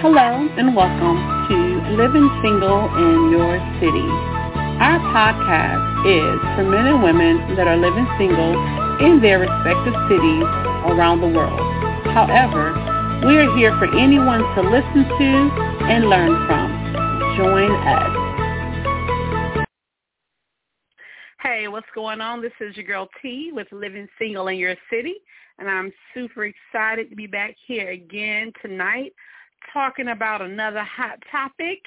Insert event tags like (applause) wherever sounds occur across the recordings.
Hello and welcome to Living Single in Your City. Our podcast is for men and women that are living single in their respective cities around the world. However, we are here for anyone to listen to and learn from. Join us. Hey, what's going on? This is your girl T with Living Single in Your City, and I'm super excited to be back here again tonight talking about another hot topic.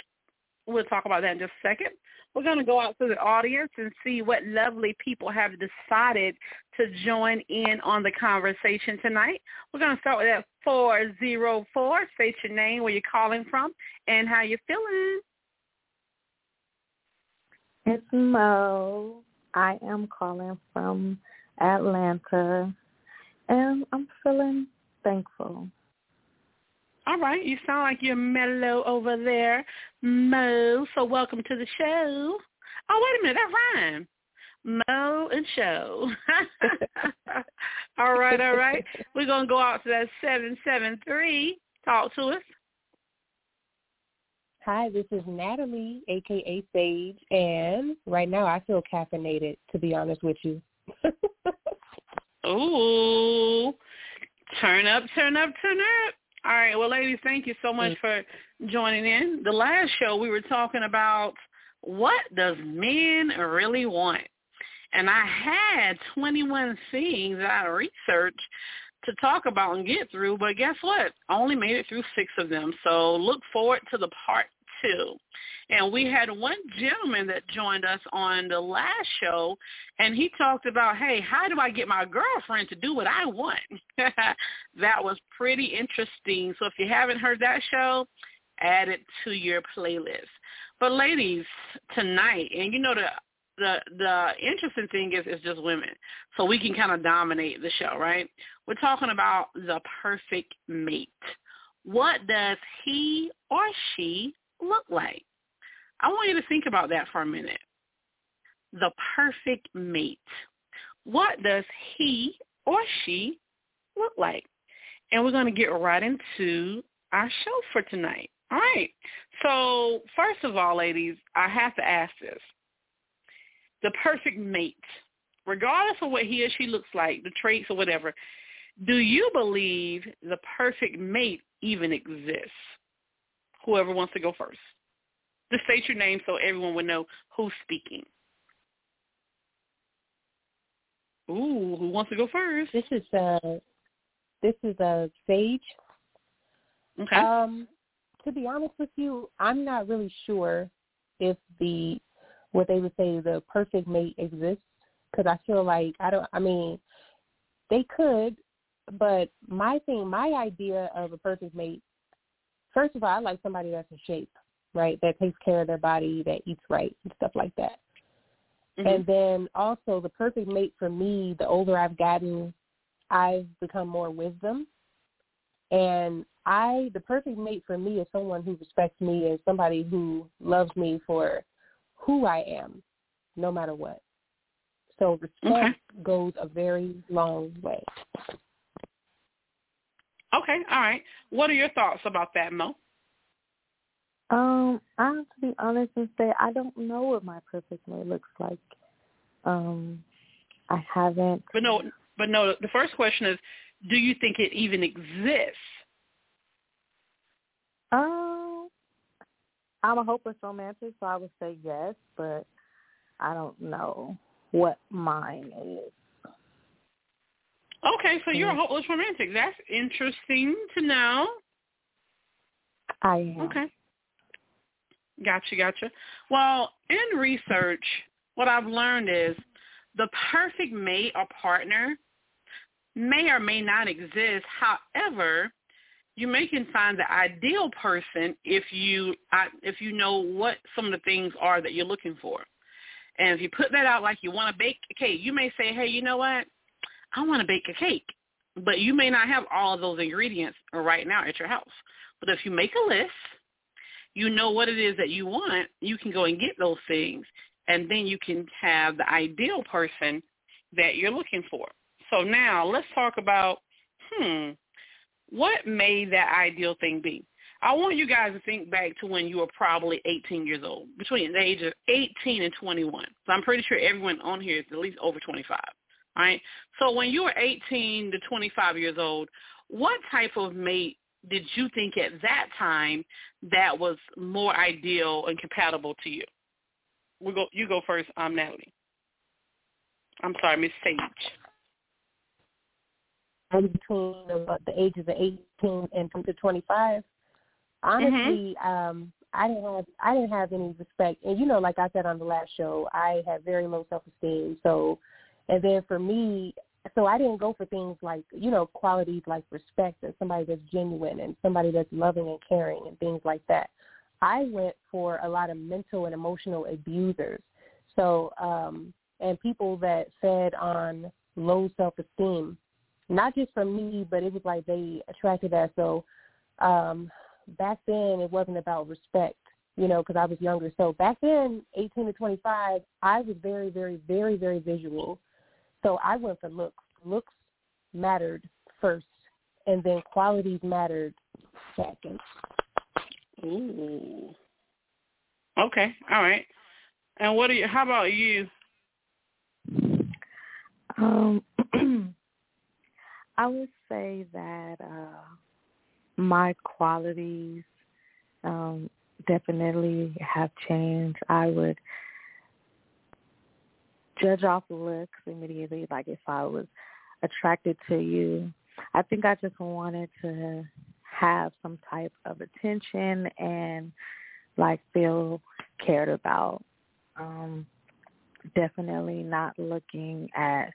We'll talk about that in just a second. We're going to go out to the audience and see what lovely people have decided to join in on the conversation tonight. We're going to start with that 404. State your name, where you're calling from, and how you're feeling. It's Mo. I am calling from Atlanta, and I'm feeling thankful. All right, you sound like you're mellow over there, Mo. So welcome to the show. Oh, wait a minute, that rhyme. Mo and show. (laughs) all right, all right. We're gonna go out to that seven seven three. Talk to us. Hi, this is Natalie, aka Sage, and right now I feel caffeinated. To be honest with you. (laughs) Ooh, turn up, turn up, turn up. All right. Well, ladies, thank you so much mm. for joining in. The last show we were talking about what does men really want? And I had 21 things that I researched to talk about and get through, but guess what? I only made it through six of them. So look forward to the part And we had one gentleman that joined us on the last show, and he talked about, hey, how do I get my girlfriend to do what I want? (laughs) that was pretty interesting. So if you haven't heard that show, add it to your playlist. But ladies, tonight, and you know the the the interesting thing is it's just women, so we can kind of dominate the show, right? We're talking about the perfect mate. What does he or she look like? I want you to think about that for a minute. The perfect mate. What does he or she look like? And we're going to get right into our show for tonight. All right. So first of all, ladies, I have to ask this. The perfect mate, regardless of what he or she looks like, the traits or whatever, do you believe the perfect mate even exists? Whoever wants to go first. Just state your name so everyone would know who's speaking. Ooh, who wants to go first? This is uh this is a uh, Sage. Okay. Um, to be honest with you, I'm not really sure if the what they would say the perfect mate exists because I feel like I don't. I mean, they could, but my thing, my idea of a perfect mate. First of all, I like somebody that's in shape right? That takes care of their body, that eats right and stuff like that. Mm-hmm. And then also the perfect mate for me, the older I've gotten, I've become more wisdom. And I the perfect mate for me is someone who respects me and somebody who loves me for who I am, no matter what. So respect okay. goes a very long way. Okay, all right. What are your thoughts about that, Mo? Um, I have to be honest and say I don't know what my perfect mate looks like. Um, I haven't. But no, but no. The first question is, do you think it even exists? Um, I'm a hopeless romantic, so I would say yes, but I don't know what mine is. Okay, so you're a mm. hopeless romantic. That's interesting to know. I am. Okay. Gotcha, gotcha. Well, in research, what I've learned is the perfect mate or partner may or may not exist. However, you may can find the ideal person if you if you know what some of the things are that you're looking for. And if you put that out like you want to bake a cake, you may say, hey, you know what? I want to bake a cake. but you may not have all of those ingredients right now at your house. But if you make a list, you know what it is that you want, you can go and get those things, and then you can have the ideal person that you're looking for. So now let's talk about, hmm, what may that ideal thing be? I want you guys to think back to when you were probably 18 years old, between the age of 18 and 21. So I'm pretty sure everyone on here is at least over 25. Right. So when you were 18 to 25 years old, what type of mate did you think at that time that was more ideal and compatible to you? We go. You go first, um, Natalie. I'm sorry, Miss Sage. And between the, the ages of 18 and to 25, honestly, mm-hmm. um, I didn't have I didn't have any respect, and you know, like I said on the last show, I have very low self esteem. So, and then for me, so I didn't go for things like you know qualities like respect and somebody that's genuine and somebody that's loving and caring and things like that. I went for a lot of mental and emotional abusers. So, um, and people that fed on low self esteem, not just from me, but it was like they attracted that. So, um, back then it wasn't about respect, you know, because I was younger. So back then, 18 to 25, I was very, very, very, very visual. So I went for looks. Looks mattered first, and then qualities mattered second. Ooh. Okay. All right. And what are you? How about you? Um, (clears throat) I would say that uh my qualities um, definitely have changed. I would judge off looks immediately, like if I was attracted to you. I think I just wanted to have some type of attention and like feel cared about. Um, definitely not looking at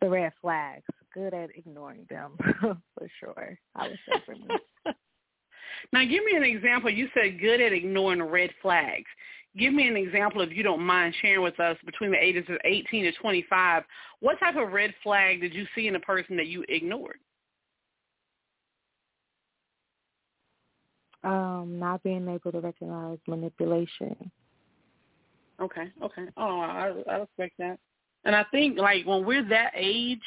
the red flags good at ignoring them (laughs) for sure. I would say for me. (laughs) now, give me an example. You said good at ignoring red flags. Give me an example, if you don't mind sharing with us, between the ages of 18 to 25. What type of red flag did you see in a person that you ignored? Um, not being able to recognize manipulation. Okay, okay. Oh, I, I respect that. And I think like when we're that age,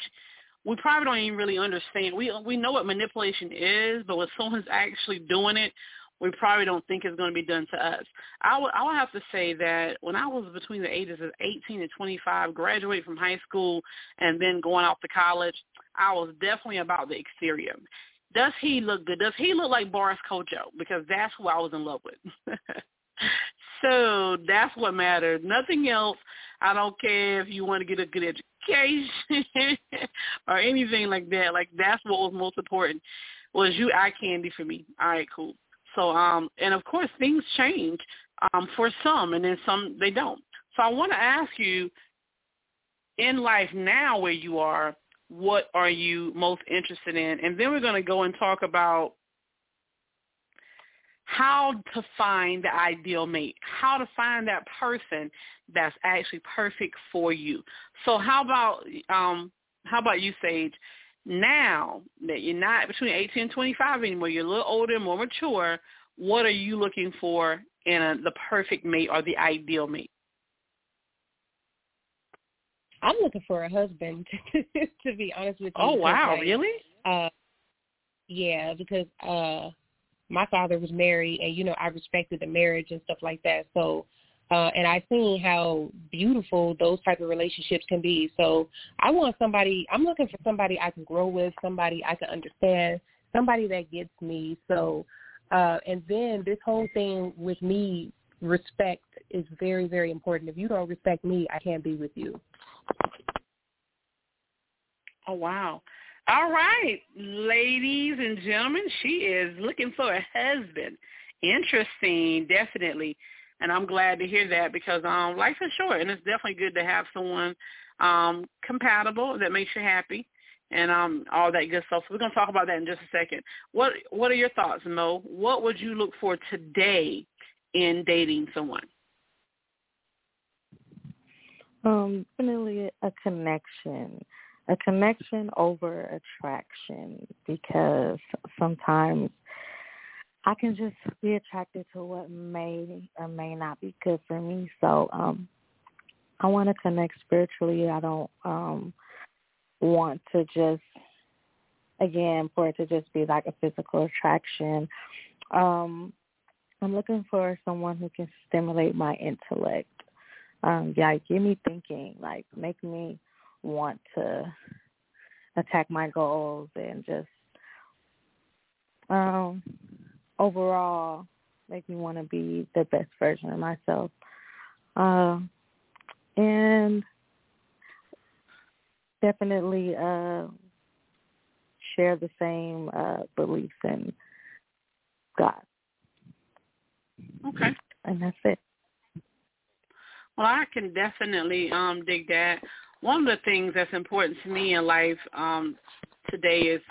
we probably don't even really understand. We we know what manipulation is, but when someone's actually doing it, we probably don't think is going to be done to us. I would I would have to say that when I was between the ages of 18 and 25, graduating from high school and then going off to college, I was definitely about the exterior. Does he look good? Does he look like Boris Kodjoe? Because that's who I was in love with. (laughs) so that's what mattered. Nothing else. I don't care if you want to get a good education (laughs) or anything like that. Like that's what was most important was you eye candy for me. All right, cool. So um and of course things change um for some and then some they don't. So I want to ask you in life now where you are, what are you most interested in? And then we're going to go and talk about how to find the ideal mate, how to find that person that's actually perfect for you. So how about um how about you, Sage? Now that you're not between 18 and 25 anymore, you're a little older, and more mature, what are you looking for in a, the perfect mate or the ideal mate? I'm looking for a husband, (laughs) to be honest with you. Oh wow, like, really? Uh, yeah, because uh my father was married and you know I respected the marriage and stuff like that. So uh and I've seen how beautiful those type of relationships can be. So I want somebody I'm looking for somebody I can grow with, somebody I can understand, somebody that gets me. So uh and then this whole thing with me respect is very very important. If you don't respect me, I can't be with you. Oh wow. All right, ladies and gentlemen, she is looking for a husband. Interesting, definitely. And I'm glad to hear that because um life is short and it's definitely good to have someone um compatible that makes you happy and um all that good stuff. So we're gonna talk about that in just a second. What what are your thoughts, Mo? What would you look for today in dating someone? Um, definitely a connection a connection over attraction because sometimes I can just be attracted to what may or may not be good for me. So um I want to connect spiritually. I don't um want to just again for it to just be like a physical attraction. Um I'm looking for someone who can stimulate my intellect. Um yeah, get me thinking, like make me want to attack my goals and just um overall make me want to be the best version of myself. Uh, and definitely uh, share the same uh, beliefs in God. Okay. And that's it. Well, I can definitely um dig that. One of the things that's important to me in life um today is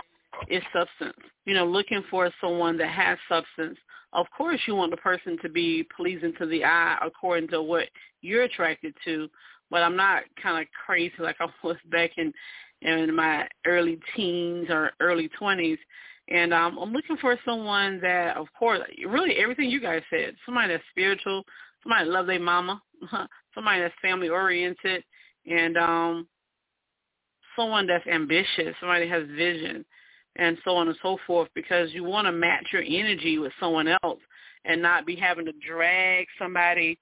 is substance. You know, looking for someone that has substance. Of course, you want the person to be pleasing to the eye according to what you're attracted to. But I'm not kind of crazy like I (laughs) was back in in my early teens or early 20s. And um, I'm looking for someone that, of course, really everything you guys said. Somebody that's spiritual, somebody that loves their mama, (laughs) somebody that's family oriented, and um, someone that's ambitious, somebody that has vision and so on and so forth because you want to match your energy with someone else and not be having to drag somebody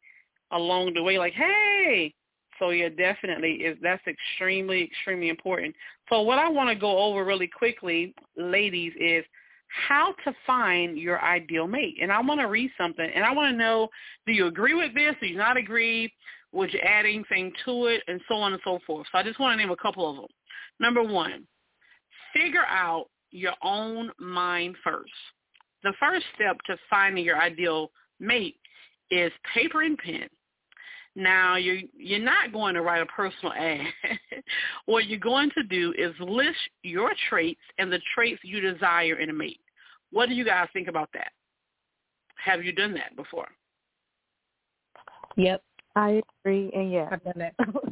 along the way like, hey. So yeah, definitely is that's extremely, extremely important. So what I want to go over really quickly, ladies, is how to find your ideal mate. And I want to read something and I want to know, do you agree with this? Do you not agree? Would you add anything to it? And so on and so forth. So I just want to name a couple of them. Number one, figure out your own mind first. The first step to finding your ideal mate is paper and pen. Now you're you're not going to write a personal ad. (laughs) what you're going to do is list your traits and the traits you desire in a mate. What do you guys think about that? Have you done that before? Yep. I agree and yeah. I've done that. (laughs)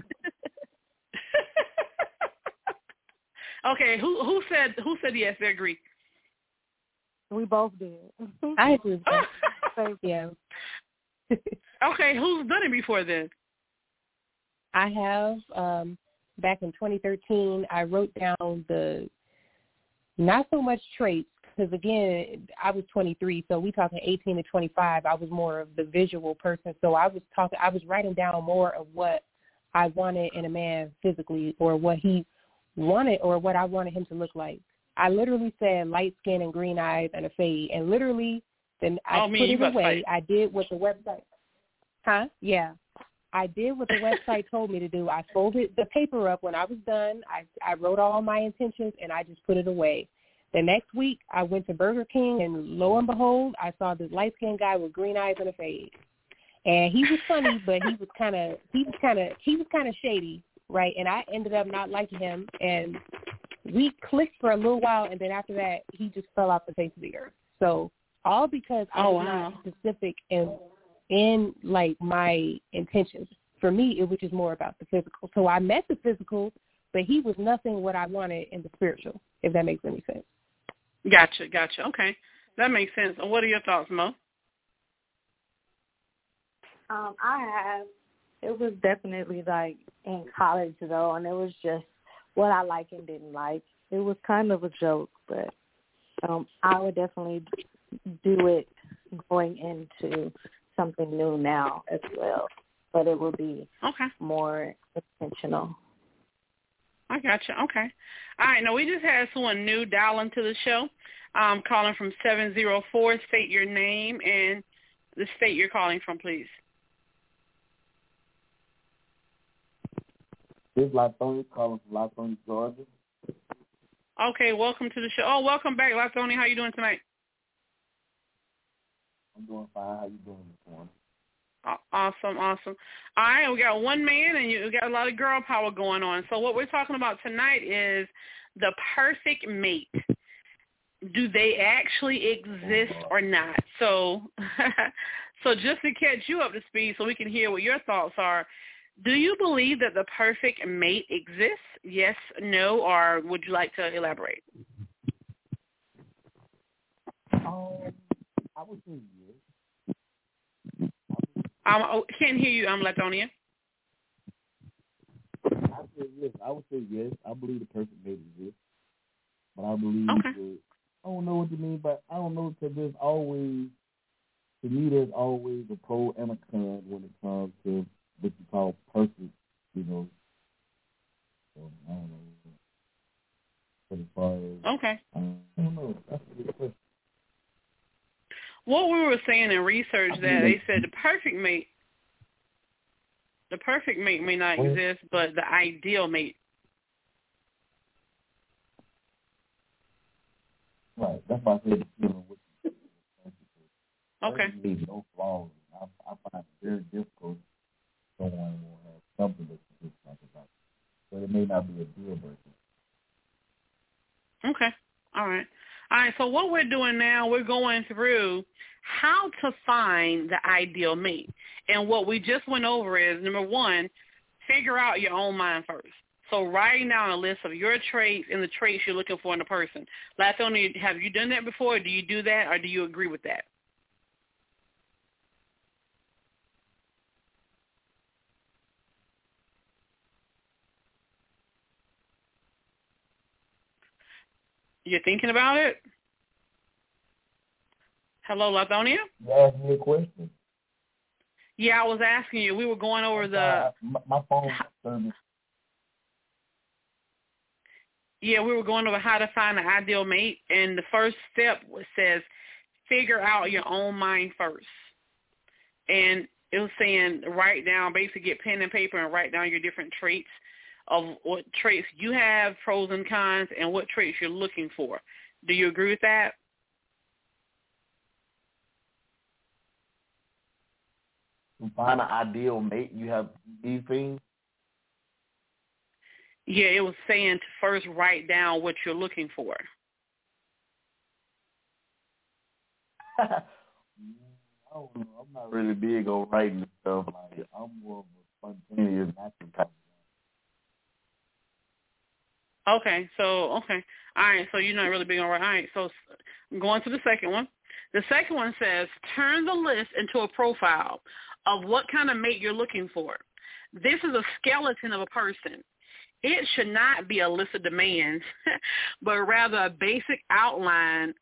Okay, who who said who said yes? They agree. We both did. (laughs) I agree with that. yeah. (laughs) okay, who's done it before then? I have. Um, back in 2013, I wrote down the not so much traits because again, I was 23, so we talking 18 to 25. I was more of the visual person, so I was talking. I was writing down more of what I wanted in a man physically, or what he wanted or what I wanted him to look like. I literally said light skin and green eyes and a fade, and literally then I oh, put it away. I did what the website. Huh? Yeah. I did what the website told me to do. I folded the paper up when I was done. I I wrote all my intentions and I just put it away. The next week I went to Burger King and lo and behold, I saw this light skinned guy with green eyes and a fade. And he was funny, but he was kind of he was kind of he was kind of shady right? And I ended up not liking him, and we clicked for a little while, and then after that, he just fell off the face of the earth. So all because I oh, was wow. not specific in in like my intentions. For me, it was just more about the physical. So I met the physical, but he was nothing what I wanted in the spiritual. If that makes any sense. Gotcha, gotcha. Okay, that makes sense. What are your thoughts, Mo? Um, I have it was definitely like in college though, and it was just what I like and didn't like. It was kind of a joke, but um I would definitely do it going into something new now as well. But it will be okay. more intentional. I gotcha. Okay. All right. Now we just had someone new dial into the show. Um, calling from seven zero four. State your name and the state you're calling from, please. This is Lithonia calling from Lithonia, Georgia. Okay, welcome to the show. Oh, welcome back, Lithonia. How you doing tonight? I'm doing fine. How you doing this morning? Awesome, awesome. All right, we got one man and you got a lot of girl power going on. So what we're talking about tonight is the perfect mate. Do they actually exist oh, or not? So (laughs) so just to catch you up to speed so we can hear what your thoughts are, Do you believe that the perfect mate exists? Yes, no, or would you like to elaborate? Um, I would say yes. Um, I can't hear you, I'm Lithonia. I say yes. I would say yes. I believe the perfect mate exists, but I believe Okay. that I don't know what you mean, but I don't know because there's always to me there's always a pro and a con when it comes to what you call perfect. You know, so I don't know. But as far as Okay. I don't know, that's a good question. What we were saying in research that they said the perfect mate, the perfect mate may not exist, but the ideal mate. Right. That's why I said you know what Okay. No flaws. I, I find it very difficult. Someone will have something that you dislike about. But it may not be a deal breaker. Okay. All right. All right. So what we're doing now, we're going through how to find the ideal mate. And what we just went over is number one, figure out your own mind first. So writing down a list of your traits and the traits you're looking for in a person. Lithonia, have you done that before? Do you do that or do you agree with that? You're thinking about it? Hello, Lithonia? You asked me a question. Yeah, I was asking you. We were going over the sorry, my, my phone service. yeah, we were going over how to find the ideal mate, and the first step says figure out your own mind first. And it was saying write down, basically get pen and paper and write down your different traits of what traits you have, pros and cons, and what traits you're looking for. Do you agree with that? To find an ideal mate, you have these things. Yeah, it was saying to first write down what you're looking for. (laughs) I don't know. I'm not really big on writing stuff. Like I'm more of a spontaneous, natural type. Okay, so okay, all right. So you're not really big on right. All right, so going to the second one. The second one says turn the list into a profile of what kind of mate you're looking for. This is a skeleton of a person. It should not be a list of demands, (laughs) but rather a basic outline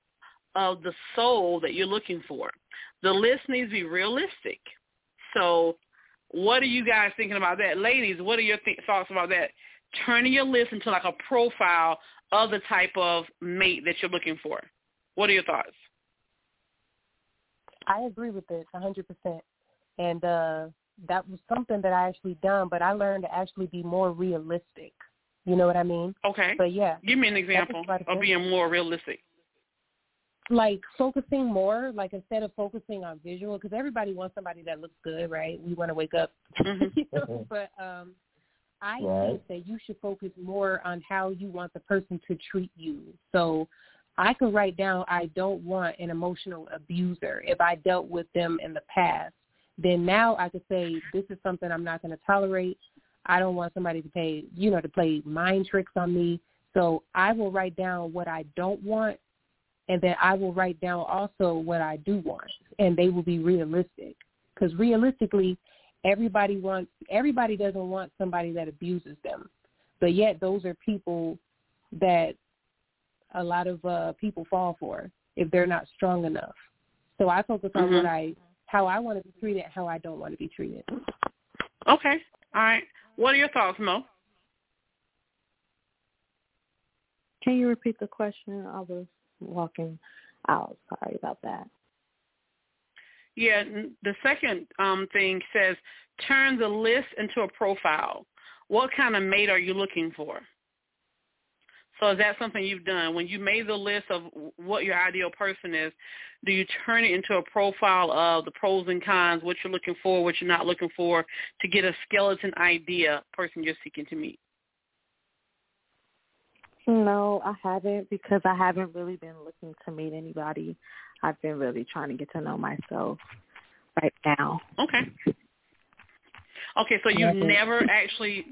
of the soul that you're looking for. The list needs to be realistic. So what are you guys thinking about that? Ladies, what are your th- thoughts about that? Turning your list into like a profile of the type of mate that you're looking for. What are your thoughts? I agree with this a hundred percent. And uh that was something that I actually done, but I learned to actually be more realistic. You know what I mean? Okay. But yeah, Give me an example of being more realistic. like focusing more, like instead of focusing on visual, because everybody wants somebody that looks good, right? We want to wake up, Mhm. (laughs) you know. But um, I Right. think that you should focus more on how you want the person to treat you. So I could write down, I don't want an emotional abuser. If I dealt with them in the past, then now I could say this is something I'm not going to tolerate. I don't want somebody to pay, you know, to play mind tricks on me. So I will write down what I don't want and then I will write down also what I do want, and they will be realistic. Because realistically, everybody wants everybody doesn't want somebody that abuses them, but yet those are people that a lot of uh, people fall for if they're not strong enough. So I focus on what Mhm. I how I want to be treated, how I don't want to be treated. Okay. All right. What are your thoughts, Mo? Can you repeat the question? I was walking out. Sorry about that. Yeah, the second um, thing says turn the list into a profile. What kind of mate are you looking for? So is that something you've done? When you made the list of what your ideal person is, do you turn it into a profile of the pros and cons, what you're looking for, what you're not looking for, to get a skeleton idea person you're seeking to meet? No, I haven't because I haven't really been looking to meet anybody. I've been really trying to get to know myself right now. Okay. Okay, so you never actually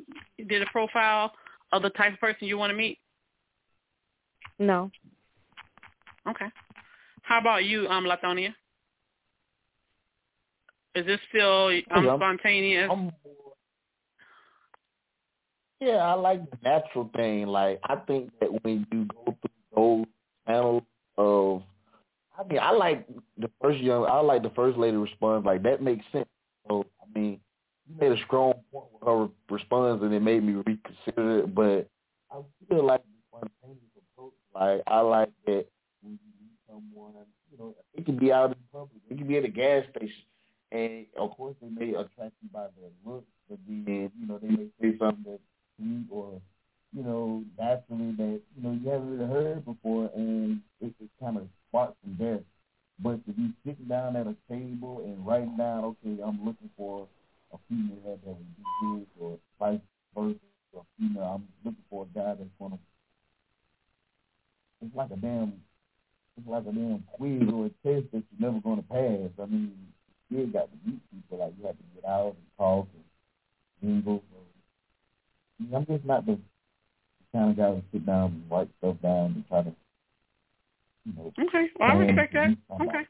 did a profile of the type of person you want to meet? No. Okay. How about you, um, Lithonia? Is this still um, I'm, spontaneous? I'm, yeah, I like the natural thing. Like I think that when you go through those channels of, I mean, I like the first young, I like the first lady response. Like that makes sense. So I mean, you made a strong point with her response, and it made me reconsider it. But I feel like approach. Like I like that when you meet someone, you know, it can be out in public, it can be at a gas station, and of course they may attract you by their looks, but then you know they may say something that's sweet or you know naturally that you know you haven't really heard before, and it just kind of sparks from there. But to be sitting down at a table and writing down, okay, I'm looking for a female that would be this, or vice versa, or female, I'm looking for a guy that's gonna. It's like a damn, it's like a damn quiz or a test that you're never gonna pass. I mean, you still got to meet people. Like you have to get out and talk and mingle. So, I'm just not the kind of guy to sit down and write stuff down and try to. Okay, well, I respect that. Okay.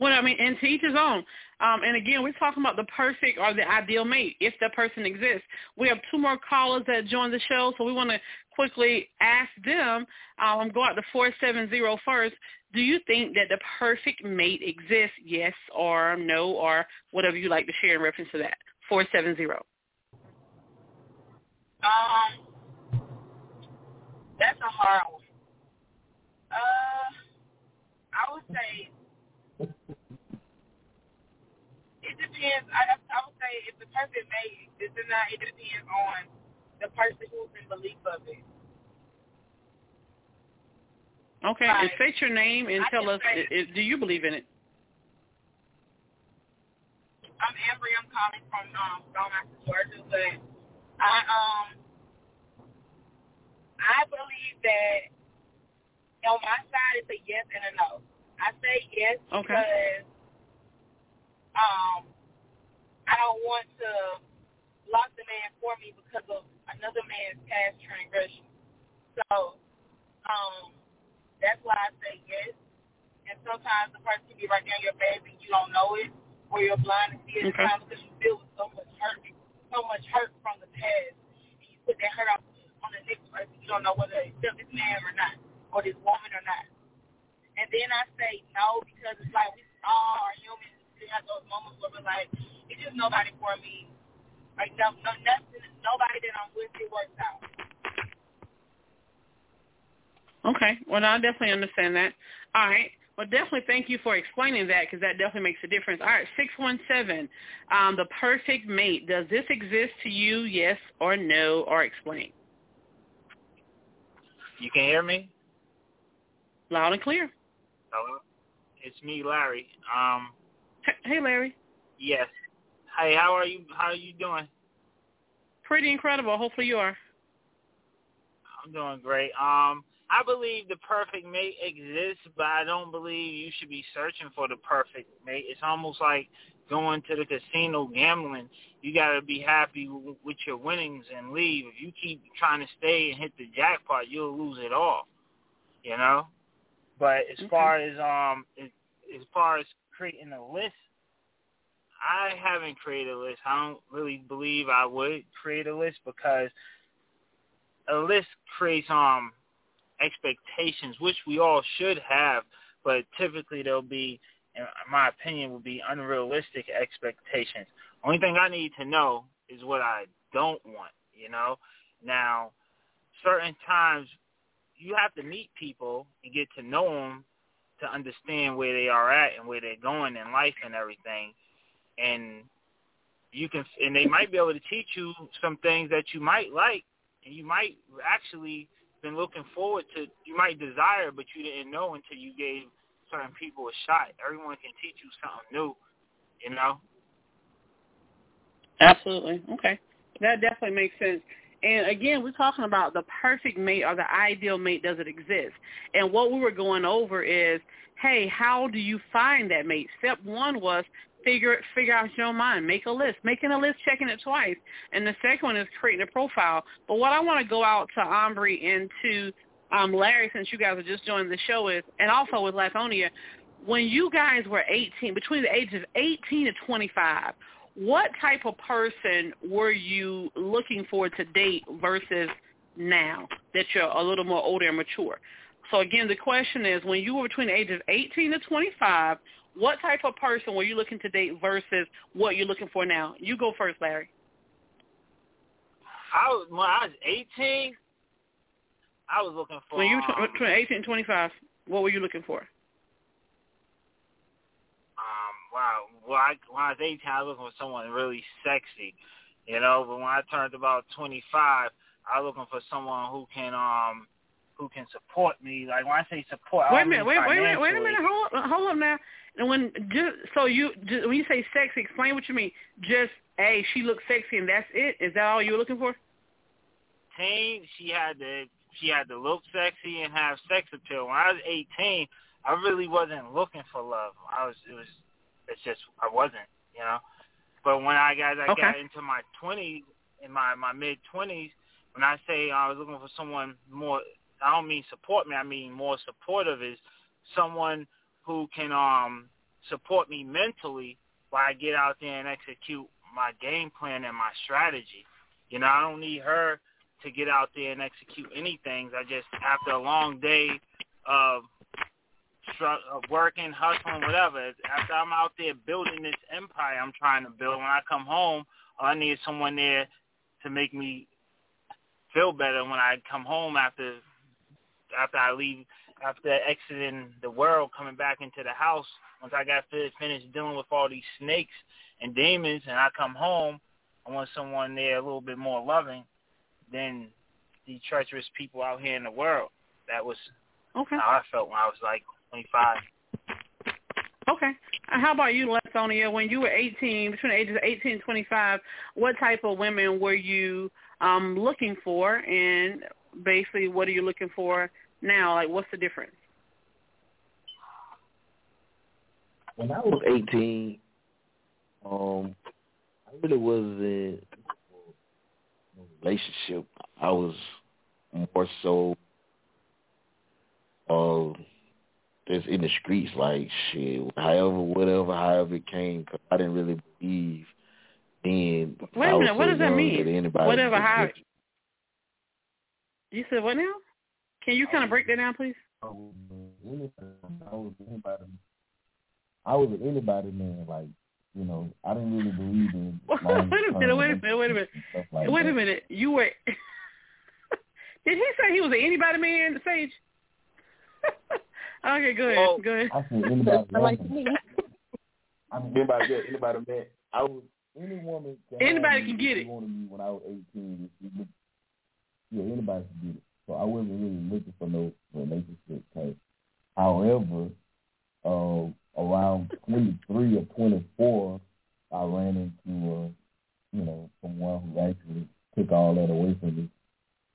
Well, I mean, and to each his own. Um, and again, we're talking about the perfect or the ideal mate, if that person exists. We have two more callers that joined the show, so we want to quickly ask them. Um, go out to 470 first. Do you think that the perfect mate exists, yes or no, or whatever you like to share in reference to that? 470. Um, that's a hard one. Uh, I would say it depends. I I would say if the person made this or not, it depends on the person who's in belief of it. Okay, Right. and state your name and I tell us, say- i- i- do you believe in it? I'm Ambry. I'm calling from um, Stone Georgia, but I um I believe that on my side it's a yes and a no. I say yes Okay. because um I don't want to lock the man for me because of another man's past transgression. So um that's why I say yes. And sometimes the person can be right there in your face and you don't know it, or you're blind to see it Okay. sometimes because you feel with so much hurt, so much hurt from the past. And you put that hurt out on the next person. You don't know whether to accept this man or not, or this woman or not. And then I say no because it's like we all are human. We have those moments where we're like, it's just nobody for me. Like no, no, nothing, nobody that I'm with it works out. Okay. Well, I definitely understand that. All right. Well, definitely thank you for explaining that because that definitely makes a difference. All right, 617, um, the perfect mate. Does this exist to you, yes or no, or explain? You can hear me? Loud and clear. Hello? It's me, Larry. Um, Hey, Larry. yes. Hey, how are you? How are you doing? Pretty incredible. Hopefully you are. I'm doing great. Um, I believe the perfect mate exists, but I don't believe you should be searching for the perfect mate. It's almost like going to the casino gambling. You got to be happy w- with your winnings and leave. If you keep trying to stay and hit the jackpot, you'll lose it all. You know. But as Okay. far as um, as, as far as creating a list, I haven't created a list. I don't really believe I would create a list because a list creates um expectations, which we all should have, but typically they'll be, in my opinion, will be unrealistic expectations. Only thing I need to know is what I don't want. You know, now certain times you have to meet people and get to know them to understand where they are at and where they're going in life and everything, and you can and they might be able to teach you some things that you might like and you might actually been looking forward to you might desire but you didn't know until you gave certain people a shot. Everyone can teach you something new, you know? Absolutely. Okay. That definitely makes sense. And again, we're talking about the perfect mate or the ideal mate. Does it exist? And what we were going over is, hey, how do you find that mate? Step one was figure figure out your mind. Make a list. Making a list, checking it twice. And the second one is creating a profile. But what I want to go out to Ambry and to um, Larry, since you guys are just joining the show, is and also with Lithonia, when you guys were 18, between the ages of 18 to 25, what type of person were you looking for to date versus now that you're a little more older and mature? So again, the question is, when you were between the ages of 18 to 25, what type of person were you looking to date versus what you're looking for now? You go first, Larry. I was when I was 18. I was looking for when you were um, between 18 and 25. What were you looking for? Um, wow. Well, I, when I was 18, I was looking for someone really sexy, you know. But when I turned about 25, I was looking for someone who can um who can support me. Like when I say support, wait a minute, wait, wait a minute, wait a minute, hold up, hold up now. And when just, so you just, when you say sexy, explain what you mean. Just hey, she looks sexy and that's it. Is that all you were looking for? Teen, she had to she had to look sexy and have sex appeal. When I was 18, I really wasn't looking for love. I was it was it's just I wasn't, you know. But when I got I Okay. got into my 20s, in my my mid 20s, when I say I was looking for someone more, I don't mean support me. I mean more supportive is someone who can um support me mentally while I get out there and execute my game plan and my strategy. You know, I don't need her to get out there and execute anything. I just after a long day of Uh, working, hustling, whatever. After I'm out there building this empire I'm trying to build, when I come home, I need someone there to make me feel better when I come home after after I leave after exiting the world, coming back into the house. Once I got finished dealing with all these snakes and demons, and I come home, I want someone there a little bit more loving than the treacherous people out here in the world. That was Okay. how I felt when I was like 25. Okay. How about you, Lithonia? When you were 18, between the ages of 18 and 25, what type of women were you um, looking for, and basically, what are you looking for now? Like, what's the difference? when I was eighteen, um, I really wasn't in a relationship. I was more so uh just in the streets, like shit, however, whatever, however it came. Cause I didn't really believe then. Wait I a was minute, what so does that young mean? anybody Whatever, could how- get you. You said what now? Can you kind of break that down, please? I was anybody. I was anybody. An anybody man. Like you know, I didn't really believe in. (laughs) Wait a minute, wait a minute, wait a minute. Like Wait a minute. You were. (laughs) Did he say he was an anybody man, the Sage? (laughs) okay, go ahead. Well, go ahead. I said (laughs) anybody. Like me. I mean, anybody, yeah, anybody man. I was any woman. Can Anybody can get it. Wanted me when I was eighteen. If she looked- Yeah, anybody can get it. So I wasn't really looking for no relationship type. However, uh, around twenty three or twenty four, I ran into uh, you know someone who actually took all that away from me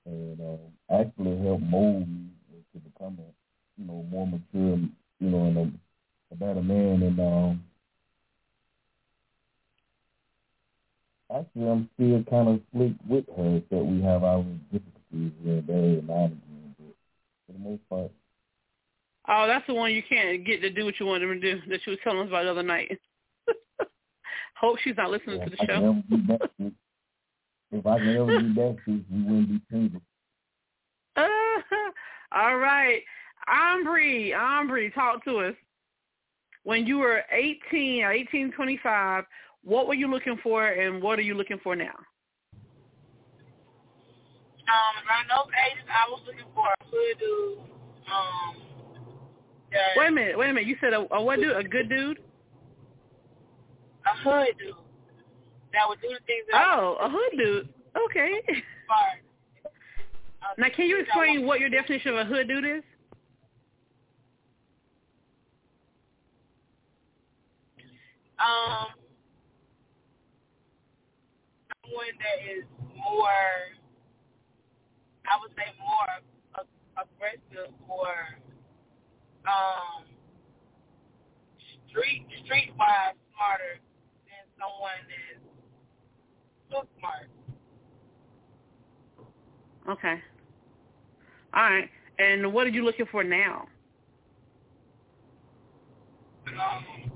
and uh, actually helped mold me to become a you know more mature, you know, and a, a better man. And um, actually, I'm still kind of slick with her, that we have our difficulties here and there and and again. But for the most part, Oh, that's the one you can't get to do what you wanted to do that you was telling us about the other night. (laughs) Hope she's not listening yeah, to the I show. ever be that sick, if I can ever be that we wouldn't be single. (laughs) (laughs) Uh, all right. Ambry, Ambry, talk to us. When you were 18 or 18, 25, what were you looking for and what are you looking for now? Um, around those ages, I was looking for a hood dude. Um, that, Wait a minute, wait a minute. You said a, a what dude? A good dude? a hood dude that would do the things that I Oh, a hood dude. Okay. Now, can you explain what your definition of a hood dude is? um, someone that is more, I would say more aggressive or um, street streetwise smarter than someone that's book smart. Okay. All right. And what are you looking for now? Um,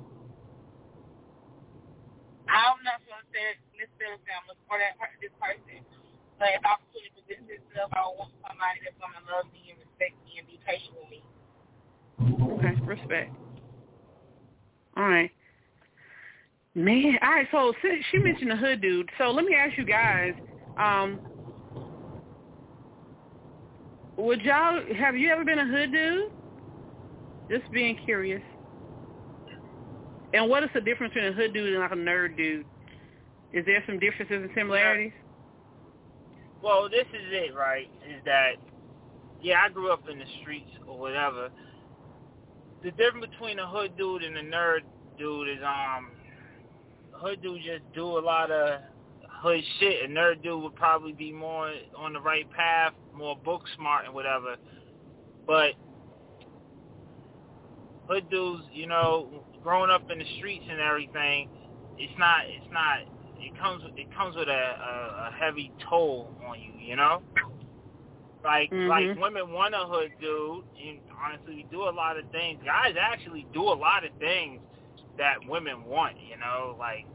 I'm not to say necessarily say I'm looking for that this person, but if opportunity presents itself, I want somebody that's going to love me and respect me and be patient with me. Okay, respect. All right. Man, all right. So she mentioned the hood dude. So let me ask you guys. Um, would y'all have you ever been a hood dude? Just being curious. And what is the difference between a hood dude and like a nerd dude? Is there some differences and similarities? Well, this is it, right? Is that yeah, I grew up in the streets or whatever. The difference between a hood dude and a nerd dude is um hood dude just do a lot of hood shit. A nerd dude would probably be more on the right path, more book smart and whatever. But hood dudes, you know, growing up in the streets and everything, it's not, it's not, it comes, it comes with a, a, a heavy toll on you, you know. Like, mm-hmm. like women want a hood dude, and honestly, we do a lot of things. Guys actually do a lot of things that women want, you know, like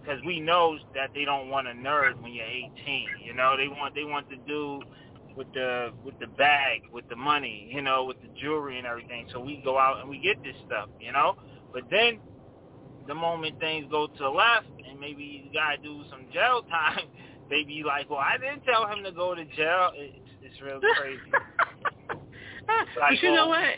because we know that they don't want a nerd when you're 18. You know, they want they want to do with the with the bag, with the money, you know, with the jewelry and everything. So we go out and we get this stuff, you know. But then the moment things go to the left and maybe you gotta do some jail (laughs) time, they be like, "Well, I didn't tell him to go to jail." It's, it's real crazy. (laughs) like, but you know what?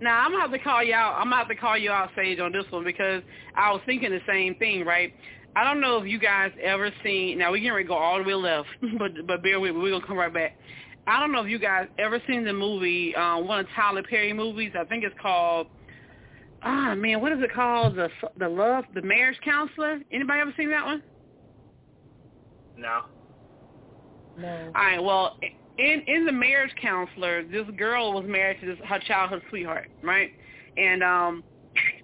Now I'm gonna have to call you out. I'm gonna have to call you out, Sage, on this one because I was thinking the same thing, right? I don't know if you guys ever seen. Now we can go all the way left, (laughs) but but bear with me. We're gonna come right back. I don't know if you guys ever seen the movie, um, one of Tyler Perry movies. I think it's called. Ah man, what is it called? The the love, the marriage counselor. Anybody ever seen that one? No. No. All right. Well, in in the marriage counselor, this girl was married to this her childhood sweetheart, right? And um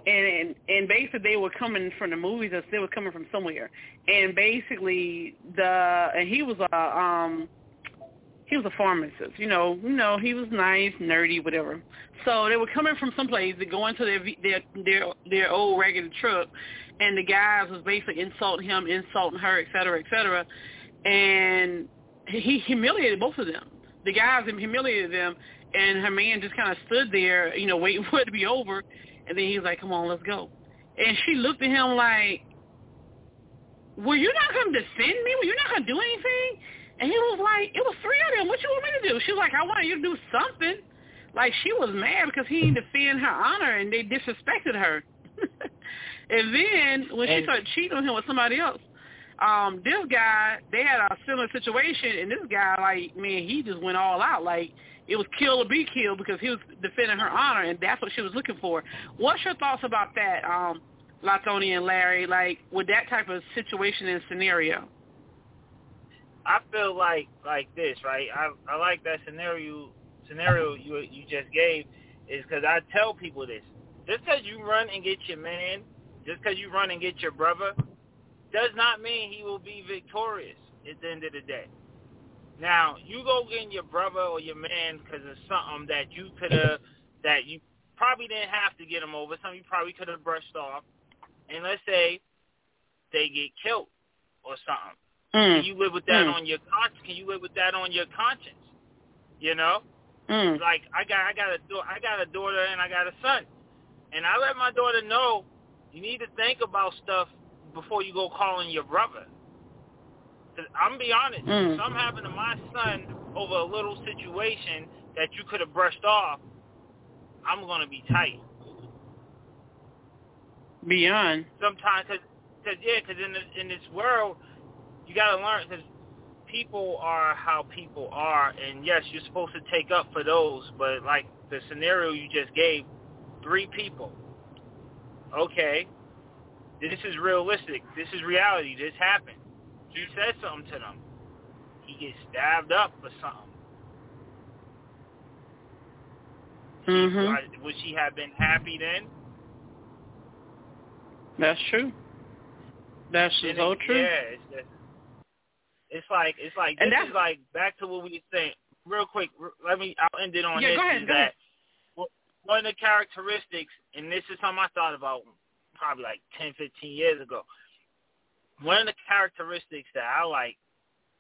and and and basically they were coming from the movies as they were coming from somewhere. And basically the and he was a um he was a pharmacist, you know, you know, he was nice, nerdy, whatever. So they were coming from someplace to go into their their their their old regular truck and the guys was basically insulting him, insulting her, et cetera, et cetera. And he humiliated both of them. The guys humiliated them, and her man just kind of stood there, you know, (laughs) waiting for it to be over. And then he was like, "Come on, let's go." And she looked at him like, "Were you not going to defend me? Were you not going to do anything?" And he was like, "It was three of them. What you want me to do?" She was like, "I wanted you to do something." Like she was mad because he didn't defend her honor and they disrespected her. (laughs) and then when and, she started cheating on him with somebody else, um, this guy, they had a similar situation, and this guy, like, man, he just went all out. Like, it was kill or be killed because he was defending her honor, and that's what she was looking for. What's your thoughts about that, um, Latonia and Larry? Like, with that type of situation and scenario? I feel like like this, right? I I like that scenario scenario you you just gave, is because I tell people this. Just because you run and get your man, just because you run and get your brother, does not mean he will be victorious at the end of the day. Now, you go getting your brother or your man because of something that you could have, that you probably didn't have to get him over, something you probably could have brushed off, and let's say they get killed or something. Mm. Can you live with that mm. on your conscience? Can you live with that on your conscience? You know, mm. like I got, I got a, I got a daughter and I got a son, and I let my daughter know you need to think about stuff before you go calling your brother. Cause I'm be honest, mm. if something happened to my son over a little situation that you could have brushed off, I'm gonna be tight. Beyond. Sometimes, cause, cause yeah, cause in this in this world, you gotta learn because people are how people are, and yes, you're supposed to take up for those, but like the scenario you just gave, three people. Okay, this is realistic. This is reality. This happened. He said something to them. He gets stabbed up for something. Mm-hmm. Would she have been happy then? That's true. That's so true. Yeah, it's just, It's like it's like And this that's- is like back to what we were saying. Real quick, let me. I'll end it on Yeah, this. go ahead, is go that ahead. one of the characteristics, and this is something I thought about probably like 10, 15 years ago. One of the characteristics that I like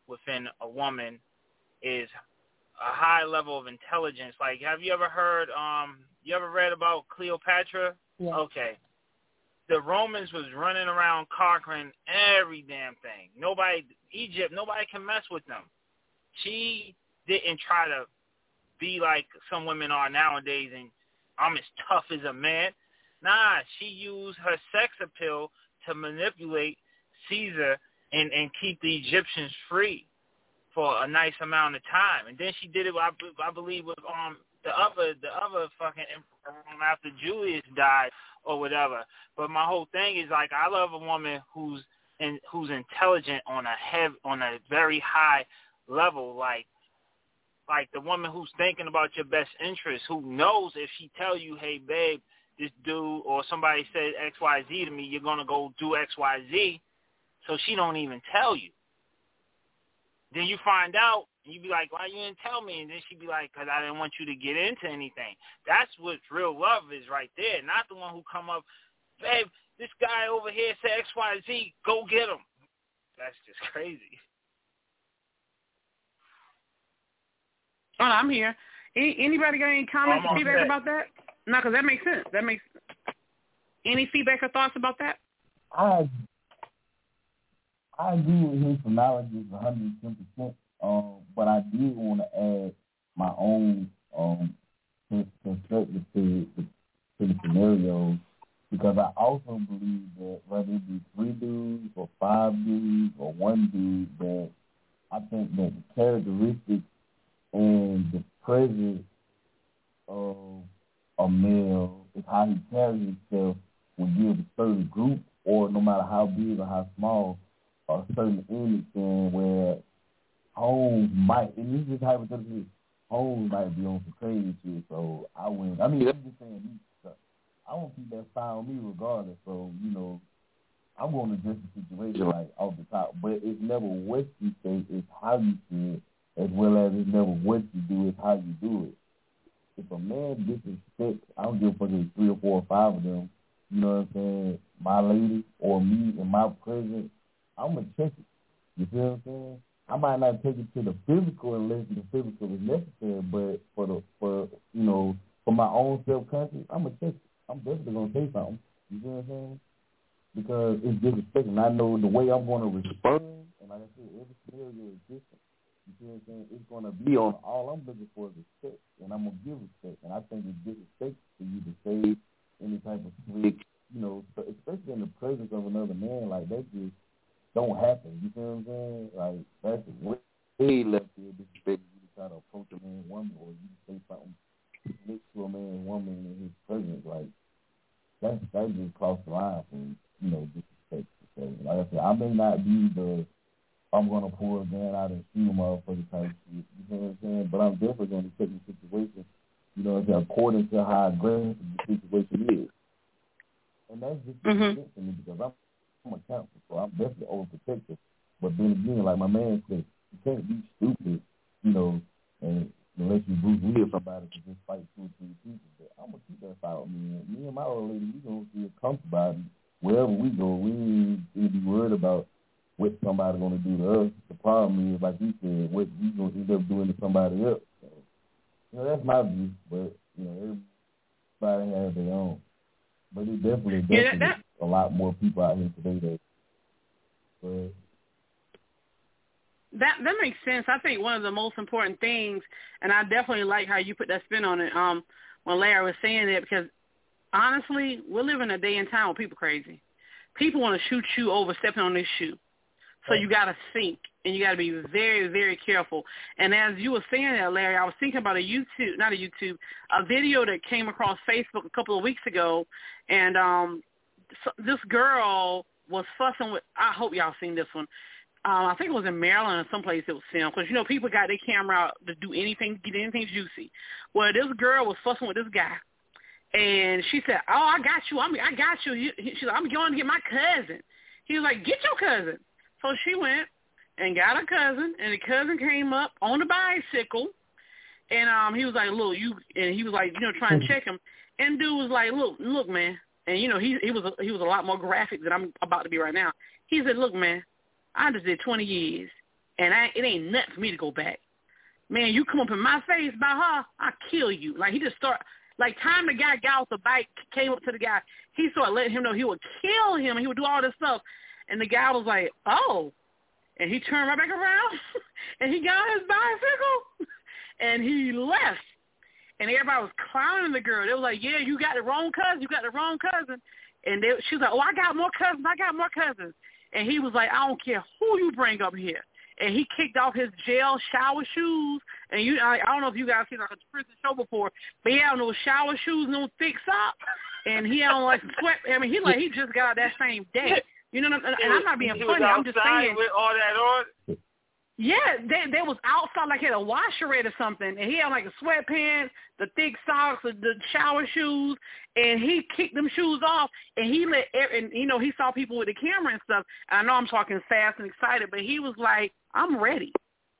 within a woman is a high level of intelligence. Like, have you ever heard? Um, you ever read about Cleopatra? Yeah. Okay. The Romans was running around conquering every damn thing. Nobody, Egypt, nobody can mess with them. She didn't try to be like some women are nowadays and I'm as tough as a man. Nah, she used her sex appeal to manipulate Caesar and, and keep the Egyptians free for a nice amount of time. And then she did it, I, I believe, with um the other the other fucking um, after Julius died or whatever. But my whole thing is like I love a woman who's in, who's intelligent on a hev on a very high level, like like the woman who's thinking about your best interest, who knows if she tell you, hey babe, this dude or somebody said X Y Z to me, you're gonna go do X Y Z, so she don't even tell you. Then you find out, and you be like, why you didn't tell me? And then she'd be like, because I didn't want you to get into anything. That's what real love is right there, not the one who come up, babe, this guy over here said X Y Z, go get him. That's just (laughs) crazy. Oh, I'm here. Any, anybody got any comments or feedback set. about that? No, because that makes sense. That makes any feedback or thoughts about that? I I agree with his analogy one hundred and ten percent. Um, but I did want to add my own um perspective to to the scenario because I also believe that whether it be three dudes or five dudes or one dude, that I think that the characteristics and the presence of a male is how he carries himself will give a certain group or no matter how big or how small a certain image where Holmes might and this is hypothetically Holmes might be on some crazy shit, so I wouldn't I mean I'm just saying me stuff. I won't keep that on me regardless, so, you know, I'm gonna address the situation like off the top. But it's never what you say, it's how you say it, as well as it's never what you do, it's how you do it if a man disrespects, I don't give a fuck if it's three or four or five of them, you know what I'm saying, my lady or me in my presence, I'm going to check it. You feel what I'm saying? I might not take it to the physical unless the physical is necessary, but for the, for, you know, for my own self-conscious, I'm going to check. I'm definitely to say something. You feel what I'm saying? Because it's disrespectful. I know the way I'm to respond, and like I said, every scenario is different. You see what I'm saying? It's gonna be on all I'm looking for is respect, and I'm gonna give respect. And I think it's disrespect for you to say any type of slick, you know, especially in the presence of another man, like that just don't happen. You feel what I'm saying? Like that's way left here disrespect you try to approach a man, woman, or you say something slick to a man, woman in his presence. Like that's that just crossed the line for you know disrespect. So like I said, I may not be the I'm gonna pull a gun out and shoot a motherfucker type shit. You know what I'm saying? But I'm definitely gonna take the situation, you know, what I'm saying, according to how aggressive the situation is. And that's just Mhm. mm to me because I'm, I'm a counselor, so I'm definitely overprotective. But then again, like my man said, you can't be stupid, you know, and unless you Bruce Lee or somebody to just fight two or three people. But I'm gonna keep that fight with me. Me and my old lady, we gonna feel comfortable wherever we go. We ain't gonna be worried about what somebody gonna do to us. The problem is, like you said, what we gonna end up doing to somebody else. So, you know, that's my view. But you know, everybody has their own. But it definitely, Yeah, definitely that- a lot more people out here today that. That that makes sense. I think one of the most important things, and I definitely like how you put that spin on it. Um, when Larry was saying that, because honestly, we're living a day and time where people crazy. People want to shoot you over stepping on their shoe, so you got to think and you got to be very very careful. And as you were saying that, Larry, I was thinking about a YouTube, not a YouTube, a video that came across Facebook a couple of weeks ago, and um, so this girl was fussing with. I hope y'all seen this one um, I think it was in Maryland or someplace it was filmed because you know people got their camera out to do anything, get anything juicy. Well, this girl was fussing with this guy, and she said, "Oh, I got you. I'm, I got you." You- he- She's like, "I'm going to get my cousin." He was like, "Get your cousin." So she went, and got her cousin, and the cousin came up on a bicycle, and um he was like, "Look, you," and he was like, you know, trying to check him, and dude was like, "Look, look, man," and you know he he was he was a lot more graphic than I'm about to be right now. He said, "Look, man, I just did 20 years, and I, it ain't nuts for me to go back. Man, you come up in my face by her, I kill you." Like he just start like time the guy got off the bike, came up to the guy, he started letting him know he would kill him and he would do all this stuff. And the guy was like, oh. And he turned right back around (laughs) and he got his bicycle (laughs) and he left. And everybody was clowning the girl. They was like, yeah, you got the wrong cousin. You got the wrong cousin. And they, she was like, oh, I got more cousins. I got more cousins. And he was like, I don't care who you bring up here and he kicked off his jail shower shoes. And you, I, I don't know if you guys seen like a prison show before, but he had no shower shoes, no thick socks, and he had on like (laughs) sweat. I mean, he like he just got out that same day. You know, what I'm, and I'm not being funny. I'm just saying. With all that on. Yeah, they they was outside like he had a washerette or something, and he had like a sweatpants, the thick socks, the, the shower shoes, and he kicked them shoes off, and he let and you know he saw people with the camera and stuff. And I know I'm talking fast and excited, but he was like, "I'm ready,"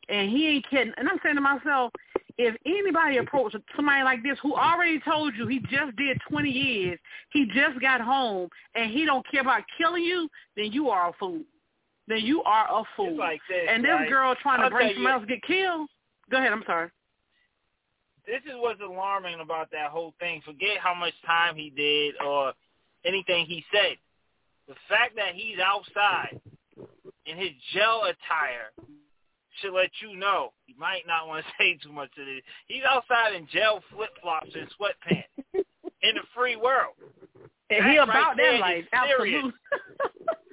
and he ain't kidding. And I'm saying to myself, if anybody approaches somebody like this who already told you he just did 20 years, he just got home, and he don't care about killing you, then you are a fool then you are a fool. Like this, and this right? girl trying to I'll bring someone else get killed. Go ahead. I'm sorry. This is what's alarming about that whole thing. Forget how much time he did or anything he said. The fact that he's outside in his jail attire should let you know he might not want to (laughs) say too much of this. He's outside in jail flip flops and sweatpants in the free world. And he That about right there that life. serious. (laughs)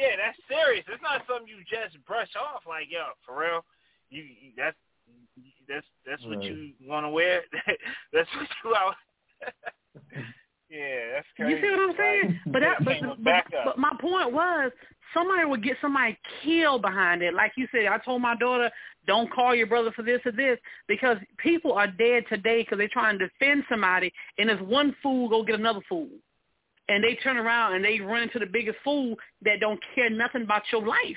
Yeah, that's serious. It's not something you just brush off like, yo, for real. You, you that's that's that's what Right. you want to wear. (laughs) that's what you out. (laughs) yeah, that's crazy. You see what I'm saying? But that, but, but, but my point was, somebody would get somebody killed behind it. Like you said, I told my daughter, don't call your brother for this or this because people are dead today because they're trying to defend somebody, and there's one fool go get another fool, and they turn around and they run into the biggest fool that don't care nothing about your life.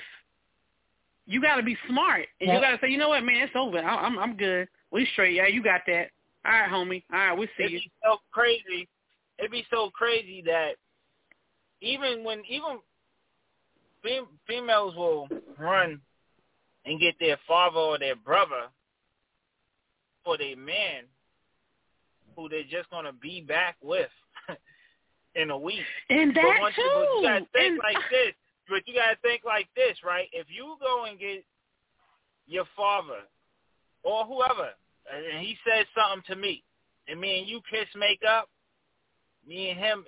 You got to be smart, and you got to say, you know what, man, it's over. I- I'm I'm good. We straight. Yeah, you got that. All right, homie. All right, we see you. It'd you. be so crazy. It'd be so crazy that even when even fem- females will run and get their father or their brother for their man who they're just gonna be back with in a week. And But that once too. you, but you gotta think and, like this. But you gotta think like this, right? If you go and get your father or whoever, and he says something to me, and me and you kiss make up, me and him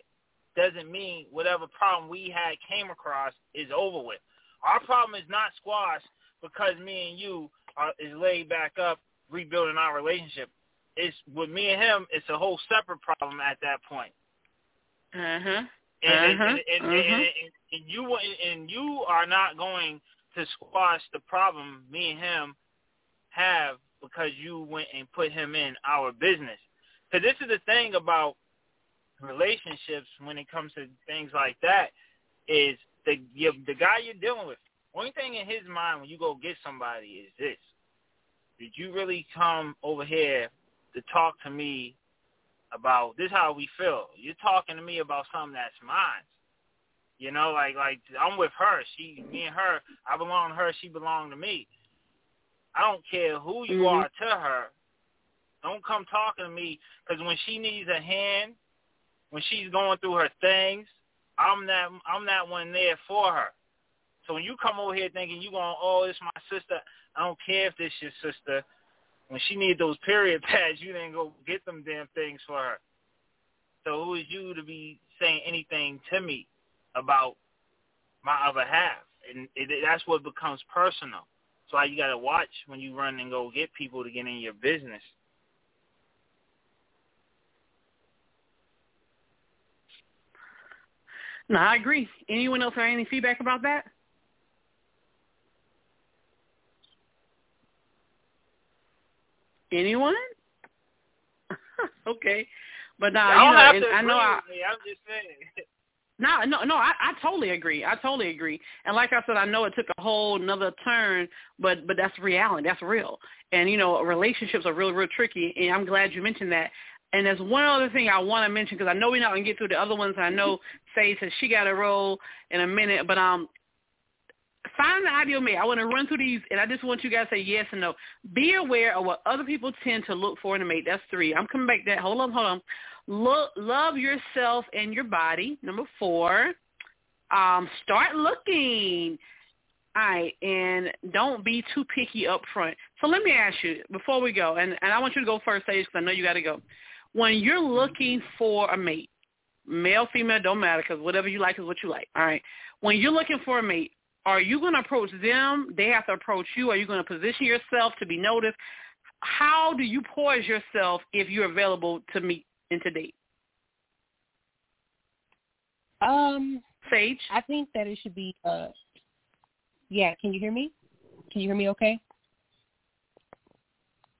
doesn't mean whatever problem we had came across is over with. Our problem is not squashed because me and you are is laid back up rebuilding our relationship. It's with me and him. It's a whole separate problem at that point. Uh-huh. And, and, and, and, uh-huh. and, and, and you and you are not going to squash the problem me and him have because you went and put him in our business. Because this is the thing about relationships when it comes to things like that is the you, the guy you're dealing with. Only thing in his mind when you go get somebody is this: Did you really come over here to talk to me about this? How we feel? You're talking to me about something that's mine. You know, like like I'm with her. She, me and her. I belong to her. She belong to me. I don't care who you Mhm. are to her. Don't come talking to me because when she needs a hand, when she's going through her things, I'm that I'm that one there for her. So when you come over here thinking you going, oh, it's my sister, I don't care if this your sister. When she need those period (laughs) pads, you didn't go get them damn things for her. So who is you to be saying anything to me about my other half? And it, that's what becomes personal. So you got to watch when you run and go get people to get in your business. No, I agree. Anyone else have any feedback about that? Anyone? (laughs) okay. But uh, I you know, have and to I know I, me. I'm just saying. (laughs) No, no, no. I, I totally agree. I totally agree. And like I said, I know it took a whole another turn, but but that's reality. That's real. And you know, relationships are real, real tricky. And I'm glad you mentioned that. And there's one other thing I want to mention because I know we're not gonna get through the other ones. I know (laughs) Faye says she got a role in a minute, but um, find the ideal mate. I want to run through these, and I just want you guys to say yes and no. Be aware of what other people tend to look for in a mate. That's three. I'm coming back to that. Hold on, hold on. Look, love yourself and your body. Number four, um, start looking. All right, and don't be too picky up front. So let me ask you before we go, and, and I want you to go first, Sage, because I know you got to go. When you're looking for a mate, male, female, don't matter, because whatever you like is what you like. All right. When you're looking for a mate, are you going to approach them? They have to approach you. Are you going to position yourself to be noticed? How do you poise yourself if you're available to meet and to date? Um, Sage? I think that it should be. Uh, yeah, can you hear me? Can you hear me? Okay.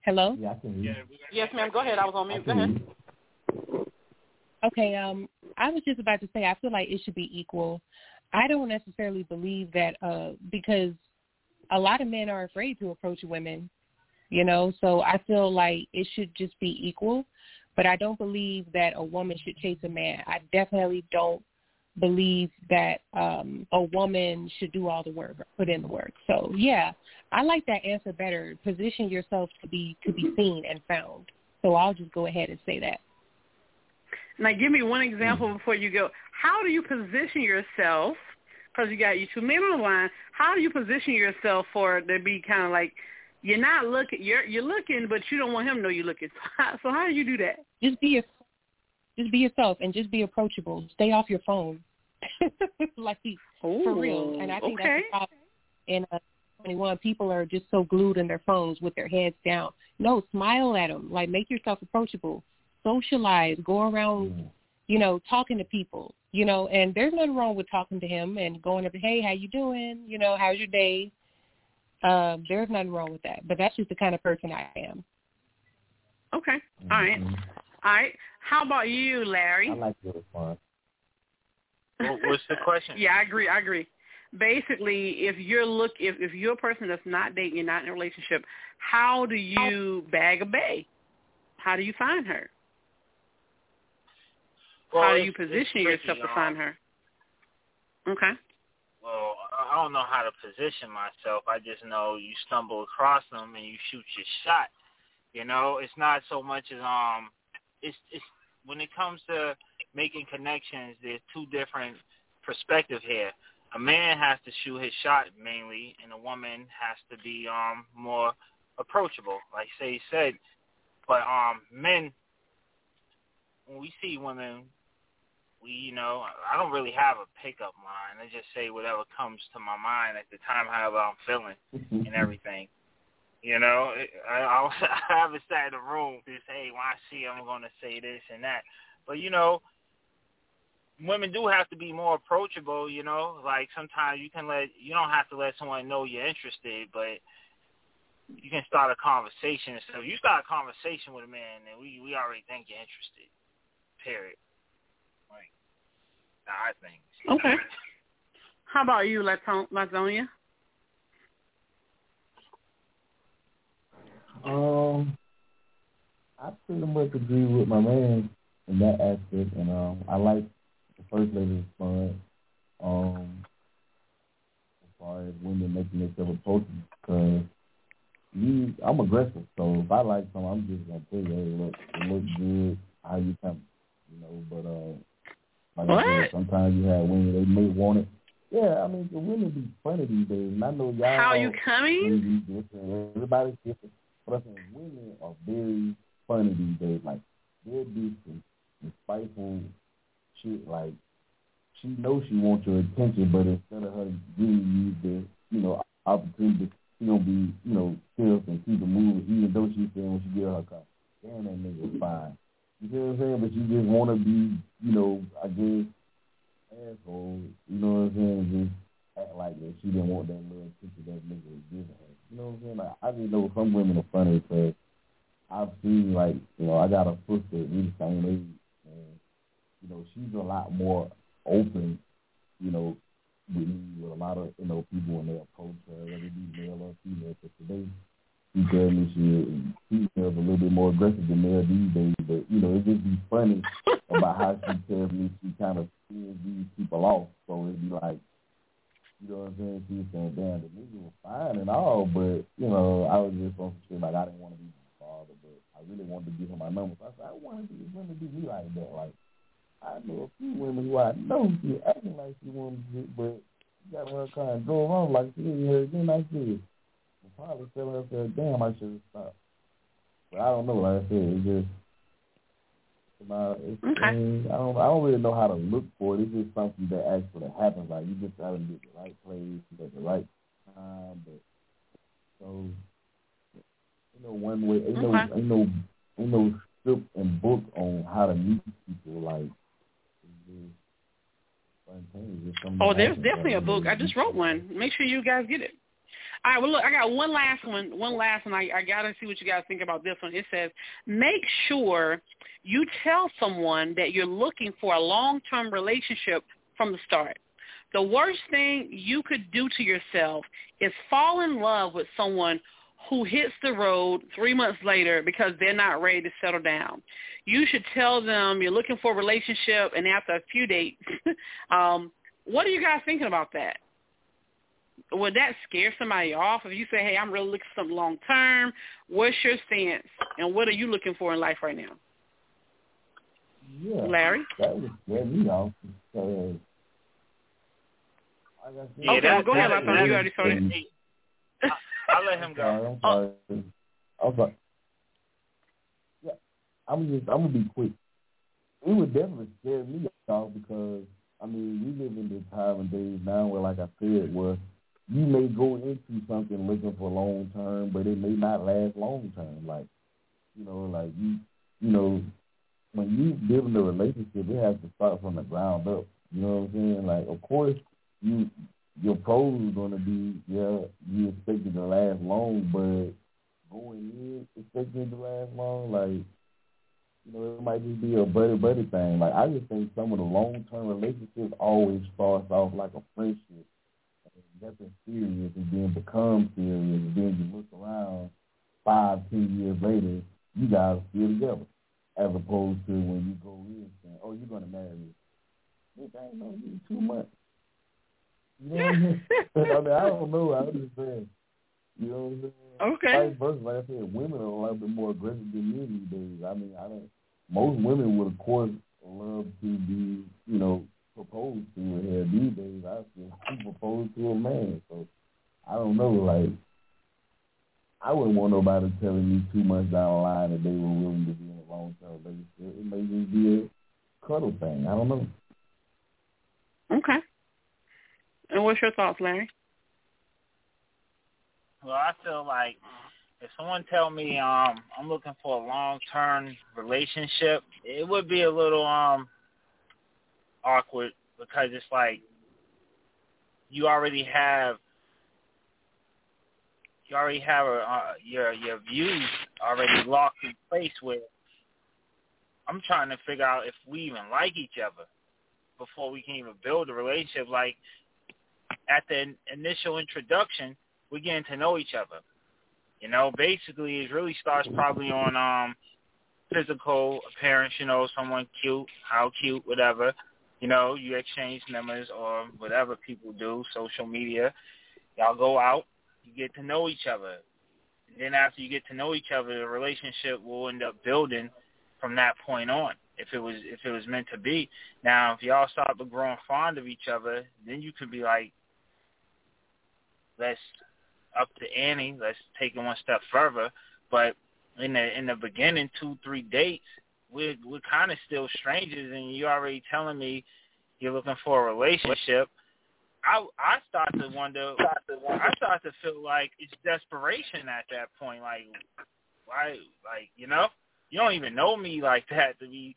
Hello. Yeah, I can hear. you. Yes, ma'am. Go ahead. I was on mute. Go ahead. Okay. Um, I was just about to say I feel like it should be equal. I don't necessarily believe that uh because a lot of men are afraid to approach women, you know. So I feel like it should just be equal. But I don't believe that a woman should chase a man. I definitely don't believe that um a woman should do all the work, put in the work. So yeah, I like that answer better. Position yourself to be to be seen and found. So I'll just go ahead and say that. Now, give me one example before you go. How do you position yourself? Because you got your two men on the line. How do you position yourself for it to be kind of like you're not looking, you're you're looking, but you don't want him to know you're looking. So (laughs) how, so how do you do that? Just be your, just be yourself and just be approachable. Stay off your phone. (laughs) like for real. And I think okay. that's the problem. In uh, 21, people are just so glued in their phones with their heads down. No, smile at them. Like make yourself approachable. Socialize. Go around, you know, talking to people. You know, and there's nothing wrong with talking to him and going up to, hey, how you doing? You know, how's your day? Um, there's nothing wrong with that. But that's just the kind of person I am. Okay. All right. Mhm. All right. How about you, Larry? I like your response. What, what's the question? (laughs) Yeah, I agree. I agree. Basically, if you're look if if you're a person that's not dating, you're not in a relationship, how do you bag a bay? How do you find her? Well, how do you position yourself to find her? Okay. Well, I don't know how to position myself. I just know you stumble across them and you shoot your shot. You know, it's not so much as um, it's it's when it comes to making connections. There's two different perspectives here. A man has to shoot his shot mainly, and a woman has to be um more approachable, like say said. But um, men, when we see women, we you know I don't really have a pickup line. I just say whatever comes to my mind at the time, however I'm feeling and mm-hmm. everything. You know, I, I, (laughs) I haven't sat in a room to say, when I see I'm going to say this and that. But, you know, women do have to be more approachable, you know. Like sometimes you can let, you don't have to let someone know you're interested, but you can start a conversation. So you start a conversation with a man, then we, we already think you're interested, period. Like, I think. Okay. How about you, Laton- Latonia? Um, I pretty much agree with my man in that aspect, and um, I like the first lady's response. Um, as far as women making themselves approachable, because you, I'm aggressive, so if I like something, I'm just gonna tell you, hey, look, it looks good. How you come, you know? But uh, like I What? said, sometimes you have women they may want it. Yeah, I mean, the women be funny these days, and I know y'all. How are you coming? different. Everybody's different. But I think women are very funny these days. Like they'll do some, some spiteful shit. Like she knows she wants your attention, but instead of her giving you the you know opportunity, she gonna be you know still and keep it moving, even though she's saying when she get her car, damn that nigga fine. You see what I'm saying? But you just want to be you know I guess asshole. You know what I'm saying? Just act like that she didn't want that little attention that nigga was giving her. You know what I'm saying? Like I just know some women are funny because I've seen like you know I got a sister we the same age and you know she's a lot more open, you know, with me with a lot of you know people when they approach her, whether it be male or female. Because today, she tell me she females a little bit more aggressive than male these days. But you know, it just be funny (laughs) about how she tells me she kind of sees these people off. So it'd be like, you know what I'm saying? She was saying, damn, the nigga was fine and all, but you know, I was just on some shit like I didn't want to be my father, but I really wanted to give her my number. So I said, I wanted these women to do me like that, like. I know a few women who I know she acting like she wanted to, but got her car and drove on like she didn't hear again. I said, probably telling herself, uh, damn, I should have stopped. But I don't know. Like I said, it's just. About, it's, okay. I don't. I don't really know how to look for it. It's just something that actually happens. Like you just gotta be at the right place at the right time. But so, you know, one way. Ain't okay. no, ain't no, ain't no script and book on how to meet people. Like Oh, there's definitely a book. I just wrote one. Make sure you guys get it. All right, well, look, I got one last one. One last one. I, I got to see what you guys think about this one. It says, make sure you tell someone that you're looking for a long-term relationship from the start. The worst thing you could do to yourself is fall in love with someone who hits the road three months later because they're not ready to settle down. You should tell them you're looking for a relationship, and after a few dates, (laughs) um, what are you guys thinking about that? Would that scare somebody off if you say, "Hey, I'm really looking for something long term"? What's your stance, and what are you looking for in life right now? Yeah, Larry, that would scare me off because. Yeah, okay, well, go ahead, Latonya. You already started. I'll let him go. I'm (laughs) sorry. I'm sorry. I'm sorry. Yeah, I'm just. I'm gonna be quick. It would definitely scare me off because I mean we live in the time and days now where, like I said, where you may go into something looking for long term, but it may not last long term. Like you know, like you, you know, when you build in a relationship, it has to start from the ground up. You know what I'm saying? Like, of course, you your pros is gonna be yeah, you expect it to last long, but going in expecting it to last long, like you know, it might just be a buddy buddy thing. Like I just think some of the long term relationships always starts off like a friendship. Nothing serious and then becomes serious and then you look around five, ten years later, you guys are still together. As opposed to when you go in saying, Oh, you're gonna marry me. This ain't no you two months. You know what I mean? (laughs) (laughs) I mean, I don't know. I understand. You know what I'm saying? Okay. Vice versa, like I said, women are a little bit more aggressive than men these days. I mean, I don't. Most women would, of course, love to be, you know, proposed to. Here these days, I feel she proposed to a man. So I don't know. Like, I wouldn't want nobody telling me two months down the line that they were willing to be in a long term relationship. It may just be a cuddle thing. I don't know. Okay. And what's your thoughts, Larry? Well, I feel like if someone tell me um I'm looking for a long term relationship, it would be a little um awkward because it's like you already have you already have a, uh, your your views already locked in place where I'm trying to figure out if we even like each other before we can even build a relationship. Like at the initial introduction, we're getting to know each other. You know, basically, it really starts probably on um physical appearance. You know, someone cute, how cute, whatever. You know, you exchange numbers or whatever people do, social media. Y'all go out, you get to know each other. And then after you get to know each other, the relationship will end up building from that point on. If it was if it was meant to be. Now, if y'all start growing fond of each other, then you could be like, let's up the ante, let's take it one step further. But in the in the beginning, two three dates, we're we're kind of still strangers, and you're already telling me you're looking for a relationship. I I start to wonder. I start to feel like it's desperation at that point. Like, why? Like, you know, you don't even know me like that to be.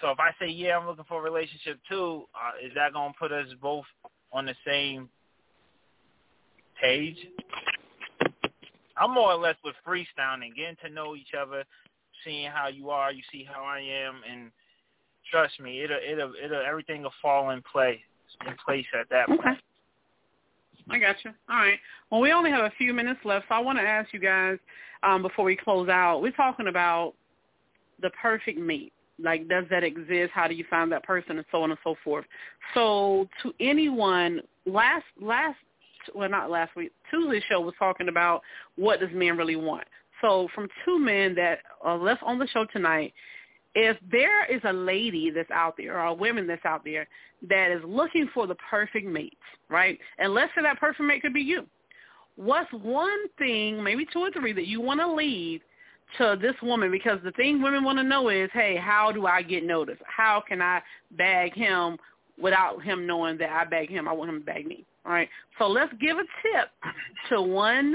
So if I say yeah, I'm looking for a relationship too, uh, is that gonna put us both on the same page? I'm more or less with freestyling, getting to know each other, seeing how you are, you see how I am, and trust me, it'll it'll it'll everything will fall in place in place at that Okay. point. I got you. All right. Well, we only have a few minutes left, so I want to ask you guys um, before we close out. We're talking about the perfect mate. Like, does that exist? How do you find that person, and so on and so forth. So, to anyone, last last well, not last week, Tuesday's show was talking about what does men really want. So, from two men that are left on the show tonight, if there is a lady that's out there or a woman that's out there that is looking for the perfect mate, right? And let's say that perfect mate could be you. What's one thing, maybe two or three, that you want to leave to this woman? Because the thing women want to know is, hey, how do I get noticed? How can I bag him without him knowing that I bag him? I want him to bag me. All right. So let's give a tip to one.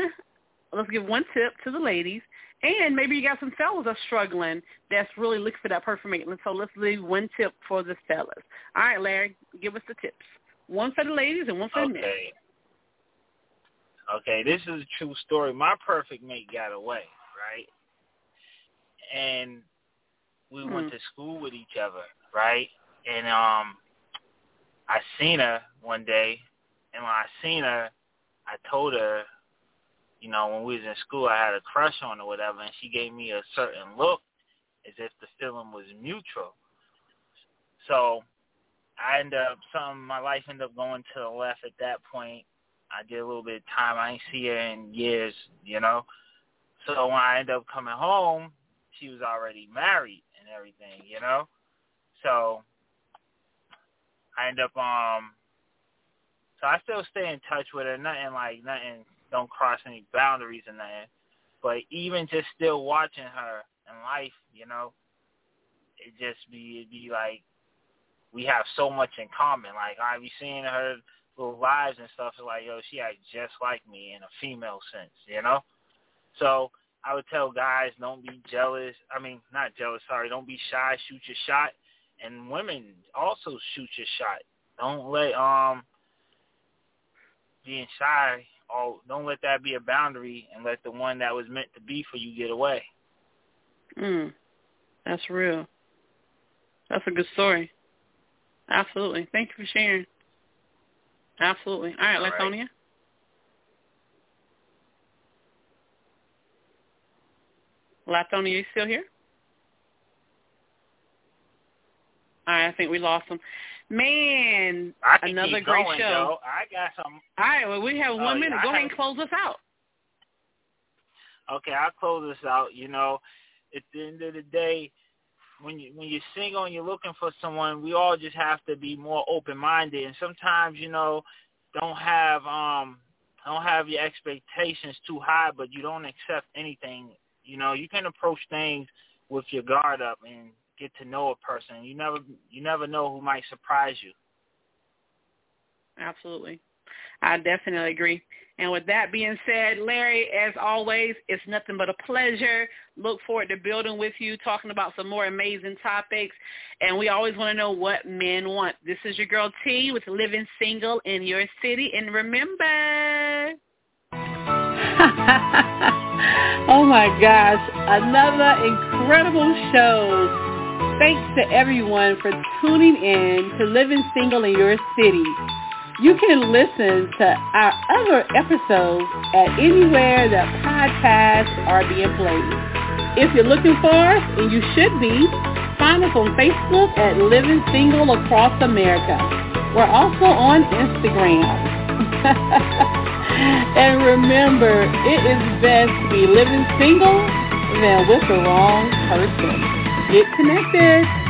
Let's give one tip to the ladies and maybe you got some fellas that are struggling that's really looking for that perfect mate. So let's leave one tip for the fellas. All right, Larry, give us the tips. One for the ladies and one for the men. Okay. Okay, this is a true story. My perfect mate got away, right? And we Hmm. went to school with each other, right? And um I seen her one day and when I seen her I told her, you know, when we was in school I had a crush on her or whatever and she gave me a certain look as if the feeling was mutual. So I ended up some my life ended up going to the left at that point. I did a little bit of time. I ain't see her in years, you know. So when I ended up coming home, she was already married and everything, you know. So I end up um so I still stay in touch with her, nothing like nothing don't cross any boundaries or nothing. But even just still watching her in life, you know, it just be it'd be like we have so much in common. Like I be seeing her little lives and stuff. It's like, yo, she acts just like me in a female sense, you know. So I would tell guys, don't be jealous. I mean, not jealous. Sorry, don't be shy. Shoot your shot. And women also shoot your shot. Don't let um being shy. Oh, don't let that be a boundary, and let the one that was meant to be for you get away. Mm. That's real. That's a good story. Absolutely. Thank you for sharing. Absolutely. All right, All right. Latonia. Latonia, you still here? All right, I think we lost him. Man, I another great going, show. Though. I got some. All right, well, we have Oh, one yeah, minute. I Go ahead have- and close us out. Okay, I'll close this out. You know, at the end of the day, when you when you're single and you're looking for someone, we all just have to be more open minded. And sometimes, you know, don't have um don't have your expectations too high, but you don't accept anything. You know, you can approach things with your guard up and get to know a person. You never you never know who might surprise you. Absolutely. I definitely agree. And with that being said, Larry, as always, it's nothing but a pleasure. Look forward to building with you, talking about some more amazing topics. And we always want to know what men want. This is your girl T with Living Single in Your City. And remember... (laughs) oh my gosh, another incredible show. Thanks to everyone for tuning in to Living Single in Your City. You can listen to our other episodes at anywhere that podcasts are being played. If you're looking for us, and you should be, find us on Facebook at Living Single Across America. We're also on Instagram. (laughs) and remember, it is best to be living single than with the wrong person. Get connected.